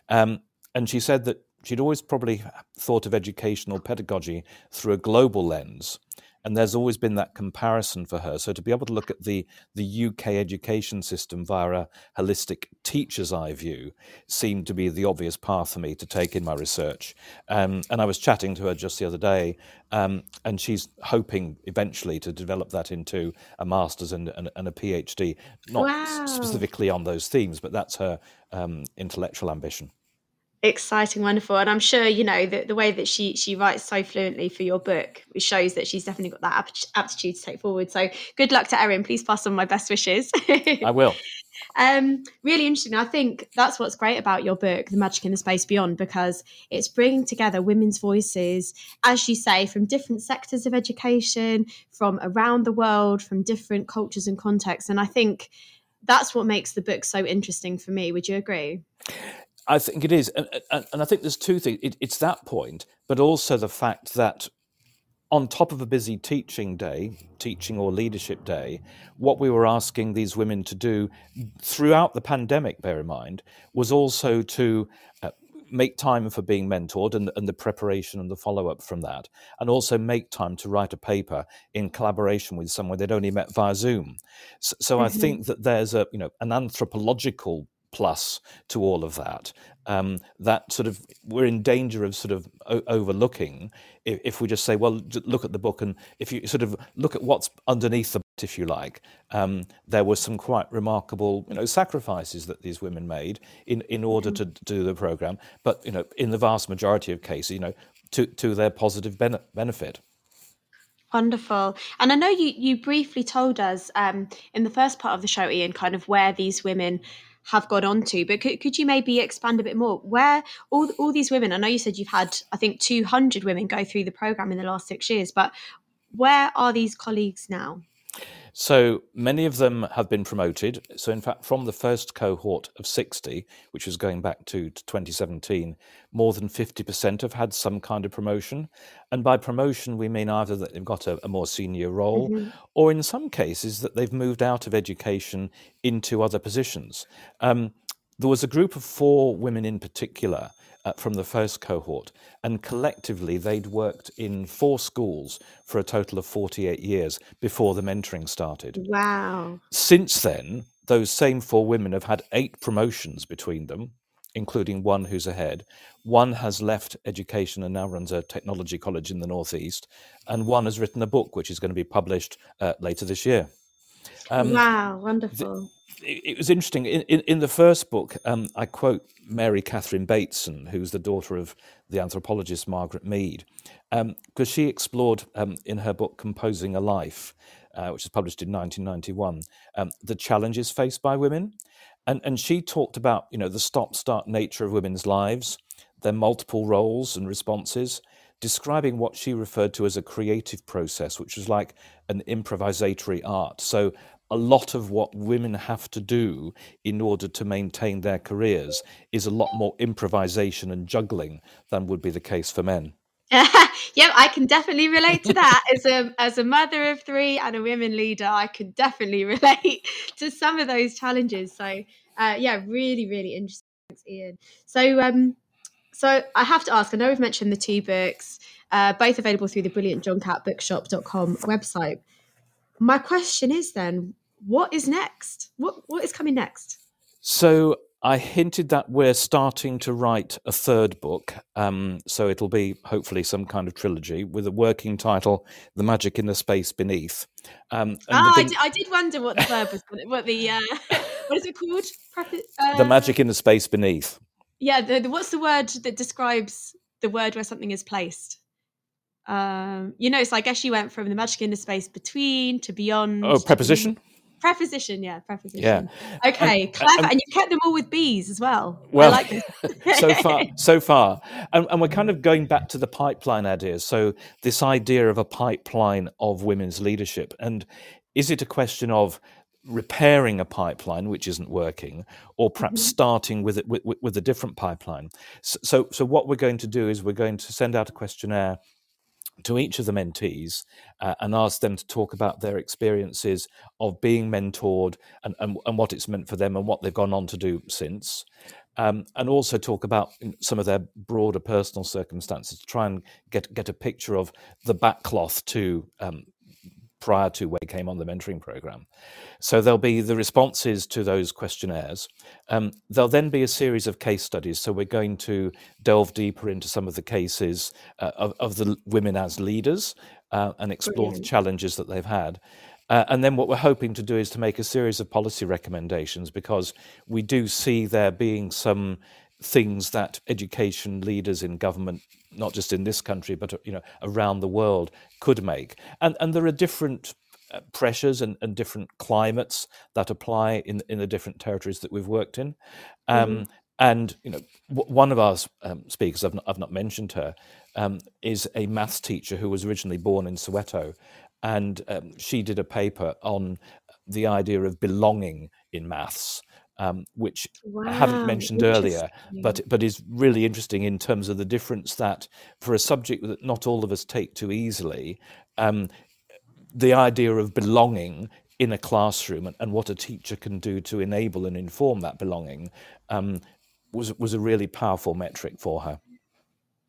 Um, and she said that she'd always probably thought of educational pedagogy through a global lens and there's always been that comparison for her. So to be able to look at the the UK education system via a holistic teacher's eye view seemed to be the obvious path for me to take in my research. Um, and I was chatting to her just the other day, um, and she's hoping eventually to develop that into a master's and, and, and a PhD, not wow. specifically on those themes, but that's her um, intellectual ambition exciting wonderful. And i'm sure you know that the way that she she writes so fluently for your book it shows that she's definitely got that aptitude to take forward. So good luck to erin. Please pass on my best wishes. I will. Um really interesting. I think that's what's great about your book the magic in the space beyond because it's bringing together women's voices as you say from different sectors of education from around the world from different cultures and contexts. And i think that's what makes the book so interesting for me. Would you agree I think it is, and, and I think there's two things. It, it's that point, but also the fact that on top of a busy teaching day, teaching or leadership day, what we were asking these women to do throughout the pandemic, bear in mind, was also to uh, make time for being mentored and, and the preparation and the follow up from that, and also make time to write a paper in collaboration with someone they'd only met via Zoom. So, so mm-hmm. I think that there's a you know an anthropological plus to all of that um, that sort of we're in danger of sort of o- overlooking if, if, we just say well look at the book and if you sort of look at what's underneath the if you like um, there were some quite remarkable you know sacrifices that these women made in, in order mm-hmm. to do the program but you know in the vast majority of cases you know to, to their positive bene- benefit Wonderful. And I know you you briefly told us um, in the first part of the show, Ian, kind of where these women have gone on to. But could, could you maybe expand a bit more? Where all all these women? I know you said you've had I think 200 women go through the program in the last six years, but where are these colleagues now? So many of them have been promoted. So, in fact, from the first cohort of 60, which was going back to, to 2017, more than 50% have had some kind of promotion. And by promotion, we mean either that they've got a, a more senior role, mm-hmm. or in some cases, that they've moved out of education into other positions. Um, there was a group of four women in particular uh, from the first cohort, and collectively they'd worked in four schools for a total of 48 years before the mentoring started. Wow. Since then, those same four women have had eight promotions between them, including one who's ahead. One has left education and now runs a technology college in the Northeast, and one has written a book which is going to be published uh, later this year. Um, wow, wonderful. It was interesting. In, in, in the first book, um, I quote Mary Catherine Bateson, who's the daughter of the anthropologist Margaret Mead, because um, she explored um, in her book Composing a Life, uh, which was published in 1991, um, the challenges faced by women. And, and she talked about you know the stop-start nature of women's lives, their multiple roles and responses, describing what she referred to as a creative process, which was like an improvisatory art. So a lot of what women have to do in order to maintain their careers is a lot more improvisation and juggling than would be the case for men. yeah, I can definitely relate to that. As a as a mother of three and a women leader, I can definitely relate to some of those challenges. So, uh, yeah, really, really interesting, Ian. So, um, so I have to ask. I know we've mentioned the two books, uh, both available through the brilliant JohnCattBookshop.com website. My question is then, what is next? What what is coming next? So I hinted that we're starting to write a third book. Um, so it'll be hopefully some kind of trilogy with a working title, "The Magic in the Space Beneath." Um, ah, I, did, I, did, wonder what the verb was. What the uh, what is it called? Uh, the magic in the space beneath. Yeah, the, the, what's the word that describes the word where something is placed? Um, you know, so I guess you went from the magic in the space between to beyond. Oh, preposition. Preposition, yeah, preposition. Yeah. Okay, and, clever. And, and, you kept them all with bees as well. Well, like so far, so far, and, and, we're kind of going back to the pipeline ideas. So this idea of a pipeline of women's leadership, and is it a question of repairing a pipeline which isn't working, or perhaps mm-hmm. starting with it with, with, a different pipeline? So, so, so what we're going to do is we're going to send out a questionnaire to each of the mentees uh, and ask them to talk about their experiences of being mentored and, and, and, what it's meant for them and what they've gone on to do since. Um, and also talk about some of their broader personal circumstances to try and get get a picture of the backcloth to um, prior to when he came on the mentoring program. So there'll be the responses to those questionnaires. Um, there'll then be a series of case studies. So we're going to delve deeper into some of the cases uh, of, of, the women as leaders uh, and explore Brilliant. the challenges that they've had. Uh, and then what we're hoping to do is to make a series of policy recommendations because we do see there being some things that education leaders in government not just in this country but you know around the world could make. And and there are different uh, pressures and, and different climates that apply in in the different territories that we've worked in. Um, mm-hmm. and you know w- one of our um, speakers I've not, I've not mentioned her um, is a maths teacher who was originally born in Soweto. And um, she did a paper on the idea of belonging in maths um, which wow, I haven't mentioned earlier, but but is really interesting in terms of the difference that for a subject that not all of us take too easily, um, the idea of belonging in a classroom and, and, what a teacher can do to enable and inform that belonging um, was was a really powerful metric for her.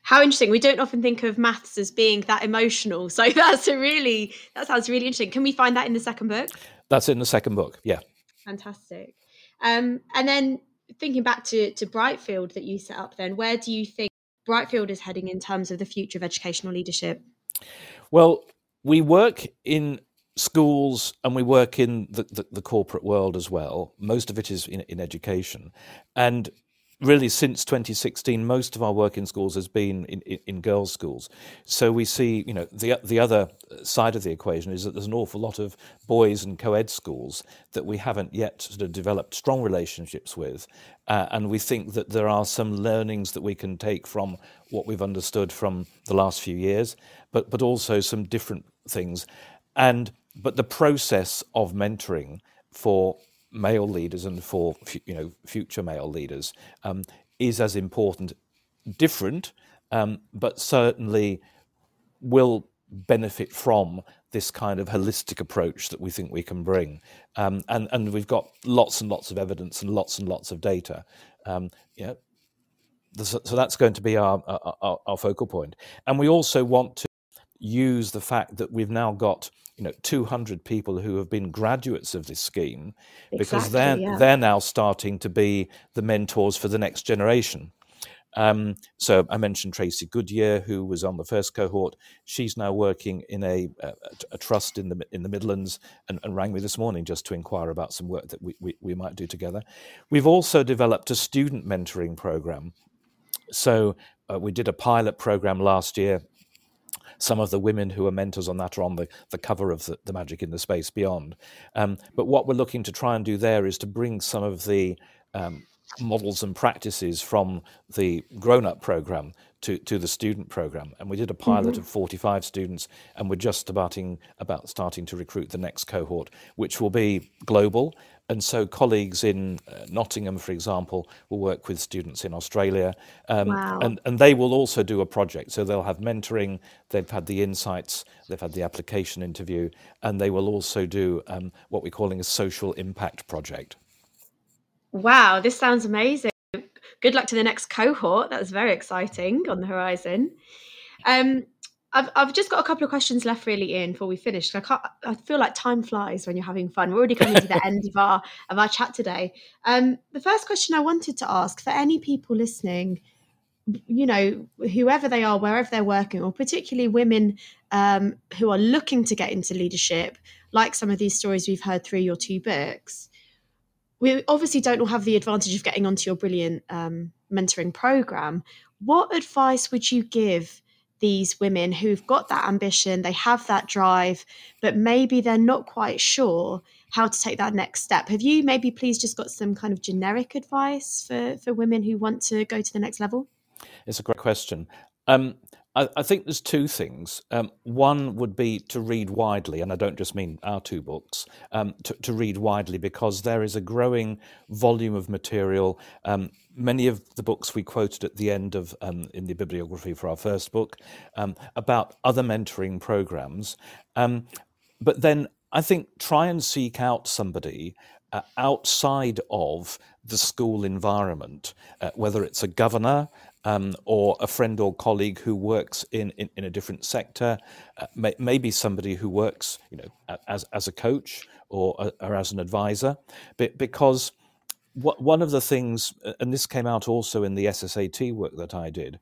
How interesting. We don't often think of maths as being that emotional. So that's a really that sounds really interesting. Can we find that in the second book? That's in the second book, yeah. Fantastic. Um, and then thinking back to, to Brightfield that you set up, then where do you think Brightfield is heading in terms of the future of educational leadership? Well, we work in schools and we work in the, the, the corporate world as well. Most of it is in, in education. And really since 2016 most of our work in schools has been in, in, in, girls schools. So we see you know the the other side of the equation is that there's an awful lot of boys and co-ed schools that we haven't yet sort of developed strong relationships with uh, and we think that there are some learnings that we can take from what we've understood from the last few years but but also some different things. And but the process of mentoring for male leaders and for you know future male leaders um, is as important, different, um, but certainly will benefit from this kind of holistic approach that we think we can bring. Um, and, and we've got lots and lots of evidence and lots and lots of data. Um, know, so that's going to be our, our, our focal point. And we also want to use the fact that we've now got you know 200 people who have been graduates of this scheme because they're yeah. they're now starting to be the mentors for the next generation um, so I mentioned Tracy Goodyear, who was on the first cohort. She's now working in a, a, a trust in the in the Midlands, and, and, rang me this morning just to inquire about some work that we, we, we might do together. We've also developed a student mentoring program. So uh, we did a pilot program last year some of the women who are mentors on that are on the, the cover of the, the Magic in the Space Beyond. Um, but what we're looking to try and do there is to bring some of the um, models and practices from the grown up program to, to the student program. And we did a pilot Mm-hmm. of 45 students, and we're just starting, about starting to recruit the next cohort, which will be global. And so, colleagues in uh, Nottingham, for example, will work with students in Australia, um, Wow. and, and they will also do a project. So, they'll have mentoring, they've had the insights, they've had the application interview, and they will also do um, what we're calling a social impact project. Wow, this sounds amazing. Good luck to the next cohort. That's very exciting on the horizon. Um, I've, I've just got a couple of questions left, really, Ian, before we finish. I can't. I feel like time flies when you're having fun. We're already coming to the end of our of our chat today. Um, the first question I wanted to ask for any people listening, you know, whoever they are, wherever they're working, or particularly women um, who are looking to get into leadership, like some of these stories we've heard through your two books we obviously don't all have the advantage of getting onto your brilliant um, mentoring program. What advice would you give these women who've got that ambition, they have that drive, but maybe they're not quite sure how to take that next step? Have you maybe please just got some kind of generic advice for, for women who want to go to the next level? It's a great question. Um, I, I think there's two things. Um, one would be to read widely, and I don't just mean our two books, um, to, to read widely because there is a growing volume of material. Um, many of the books we quoted at the end of um, in the bibliography for our first book um, about other mentoring programs. Um, but then I think try and seek out somebody uh, outside of the school environment, uh, whether it's a governor um, or a friend or colleague who works in, in, in a different sector, uh, may, maybe somebody who works, you know, as, as a coach or, a- or as an advisor, Be- because what, one of the things, uh, and this came out also in the SSAT work that I did,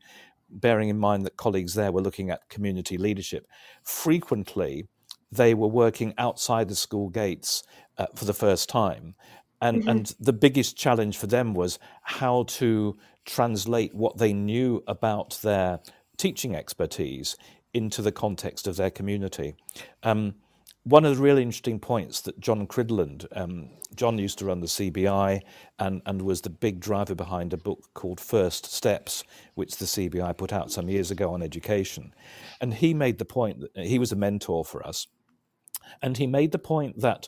bearing in mind that colleagues there were looking at community leadership, frequently they were working outside the school gates uh, for the first time. And, and the biggest challenge for them was how to translate what they knew about their teaching expertise into the context of their community. Um, one of the really interesting points that John Cridland, um, John used to run the CBI and, and was the big driver behind a book called First Steps, which the CBI put out some years ago on education. And he made the point that he was a mentor for us. And he made the point that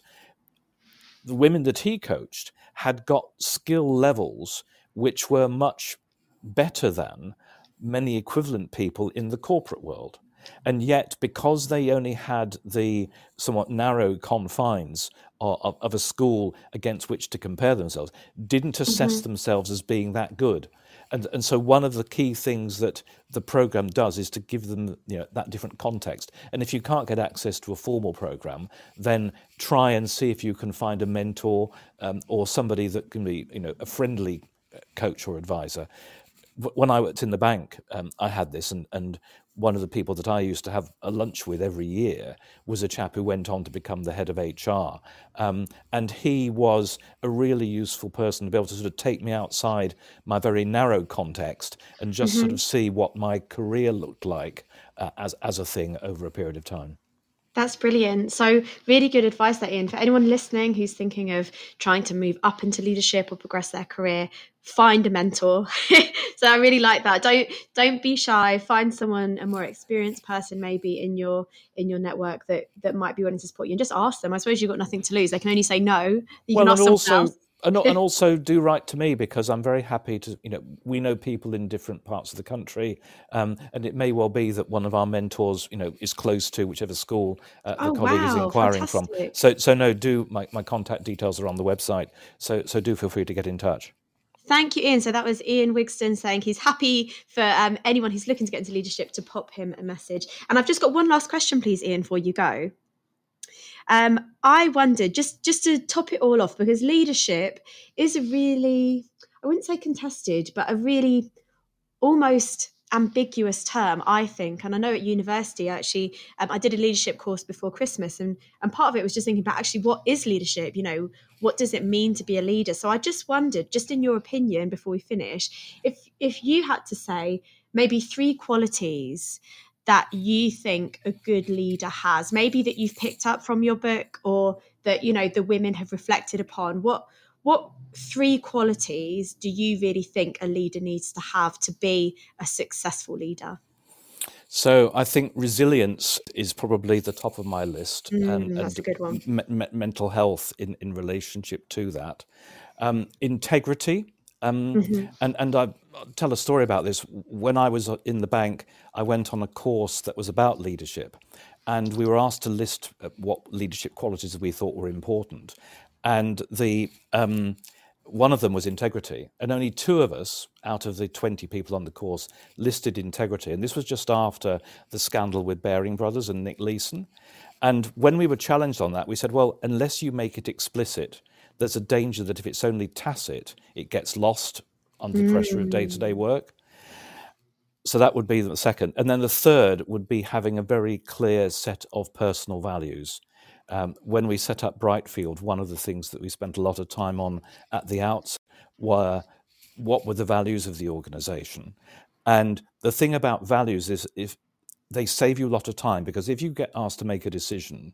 the women that he coached had got skill levels which were much better than many equivalent people in the corporate world. And yet, because they only had the somewhat narrow confines of, of, of a school against which to compare themselves, didn't assess mm-hmm. themselves as being that good. And, and so, one of the key things that the program does is to give them you know, that different context. And if you can't get access to a formal program, then try and see if you can find a mentor um, or somebody that can be you know, a friendly uh, coach or advisor when I worked in the bank, um, I had this, and, and one of the people that I used to have a lunch with every year was a chap who went on to become the head of HR. Um, and he was a really useful person to be able to sort of take me outside my very narrow context and just sort of see what my career looked like uh, as, as a thing over a period of time. That's brilliant. So, really good advice there, Ian. For anyone listening who's thinking of trying to move up into leadership or progress their career, find a mentor. so, I really like that. Don't don't be shy. Find someone, a more experienced person, maybe in your in your network that that might be willing to support you, and just ask them. I suppose you've got nothing to lose. They can only say no. You well, can ask and also, else. and, and also do write to me because I'm very happy to, you know, we know people in different parts of the country, um, and it may well be that one of our mentors, you know, is close to whichever school uh, the Oh, colleague is wow, inquiring from. So, so no, do my, my contact details are on the website. So, so do feel free to get in touch. Thank you, Ian. So that was Ian Wigston saying he's happy for um, anyone who's looking to get into leadership to pop him a message. And I've just got one last question, please, Ian, before you go. Um, I wondered just just to top it all off because leadership is a really I wouldn't say contested, but a really almost ambiguous term, I think. And I know at university, actually, um, I did a leadership course before Christmas, and and part of it was just thinking about actually what is leadership. You know, what does it mean to be a leader? So I just wondered, just in your opinion, before we finish, if if you had to say maybe three qualities that you think a good leader has maybe that you've picked up from your book or that you know the women have reflected upon what what three qualities do you really think a leader needs to have to be a successful leader? So I think resilience is probably the top of my list, Mm, and, that's a good one. me- me- mental health in, in relationship to that, um, integrity. Um, Mhm. and and I tell a story about this. When I was in the bank, I went on a course that was about leadership, and we were asked to list uh, what leadership qualities we thought were important, and the um, one of them was integrity, and only two of us out of the 20 people on the course listed integrity. And this was just after the scandal with Baring Brothers and Nick Leeson. And when we were challenged on that, we said, well, unless you make it explicit, there's a danger that if it's only tacit, it gets lost under the pressure of day to day work. So that would be the second. And then the third would be having a very clear set of personal values. Um, when we set up Brightfield, one of the things that we spent a lot of time on at the outset were what were the values of the organization. And the thing about values is if they save you a lot of time because if you get asked to make a decision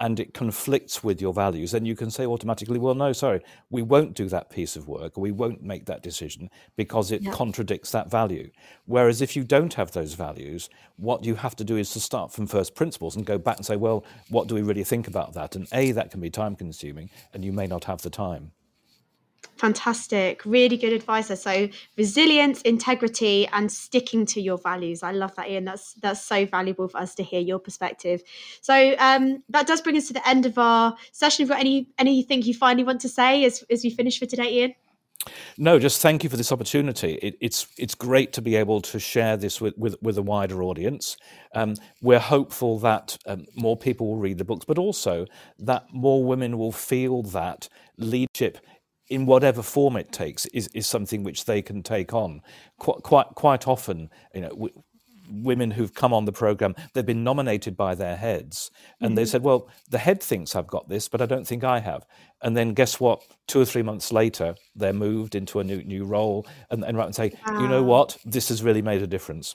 and it conflicts with your values, then you can say automatically, well, no, sorry, we won't do that piece of work or we won't make that decision because it Yeah. contradicts that value. Whereas if you don't have those values, what you have to do is to start from first principles and go back and say, well, what do we really think about that? And A, that can be time consuming and you may not have the time. Fantastic. Really good advice. So resilience, integrity, and sticking to your values. I love that, Ian. That's that's so valuable for us to hear your perspective. So um, that does bring us to the end of our session. Have you got any anything you finally want to say as, as we finish for today, Ian? No, just thank you for this opportunity. It, it's it's great to be able to share this with with, with a wider audience. Um, we're hopeful that um, more people will read the books, but also that more women will feel that leadership, in whatever form it takes, is, is something which they can take on. Quite quite quite often, you know. W- Women who've come on the program, they've been nominated by their heads, and they mm-hmm. said, "Well, the head thinks I've got this, but I don't think I have." And then guess what? Two or three months later, they're moved into a new new role, and, and right and say, "You know what? This has really made a difference."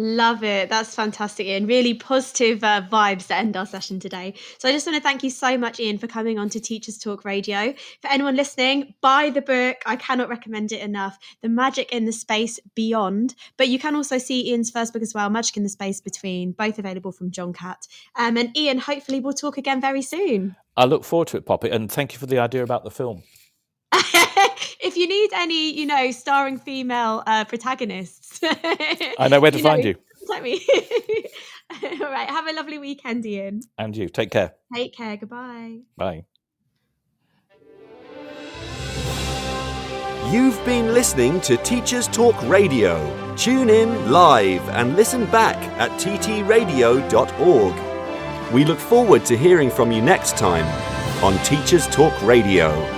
Love it. That's fantastic, Ian. Really positive uh, vibes to end our session today. So I just want to thank you so much, Ian, for coming on to Teachers Talk Radio. For anyone listening, buy the book. I cannot recommend it enough. The Magic in the Space Beyond. But you can also see Ian's first book as well, Magic in the Space Between, both available from John Catt. Um, and Ian, hopefully we'll talk again very soon. I look forward to it, Poppy, and thank you for the idea about the film. if you need any, you know, starring female uh, protagonists, I know where to find you. Let me. All right. Have a lovely weekend, Ian. And you. Take care. Take care. Goodbye. Bye. You've been listening to Teachers Talk Radio. Tune in live and listen back at ttradio.org. We look forward to hearing from you next time on Teachers Talk Radio.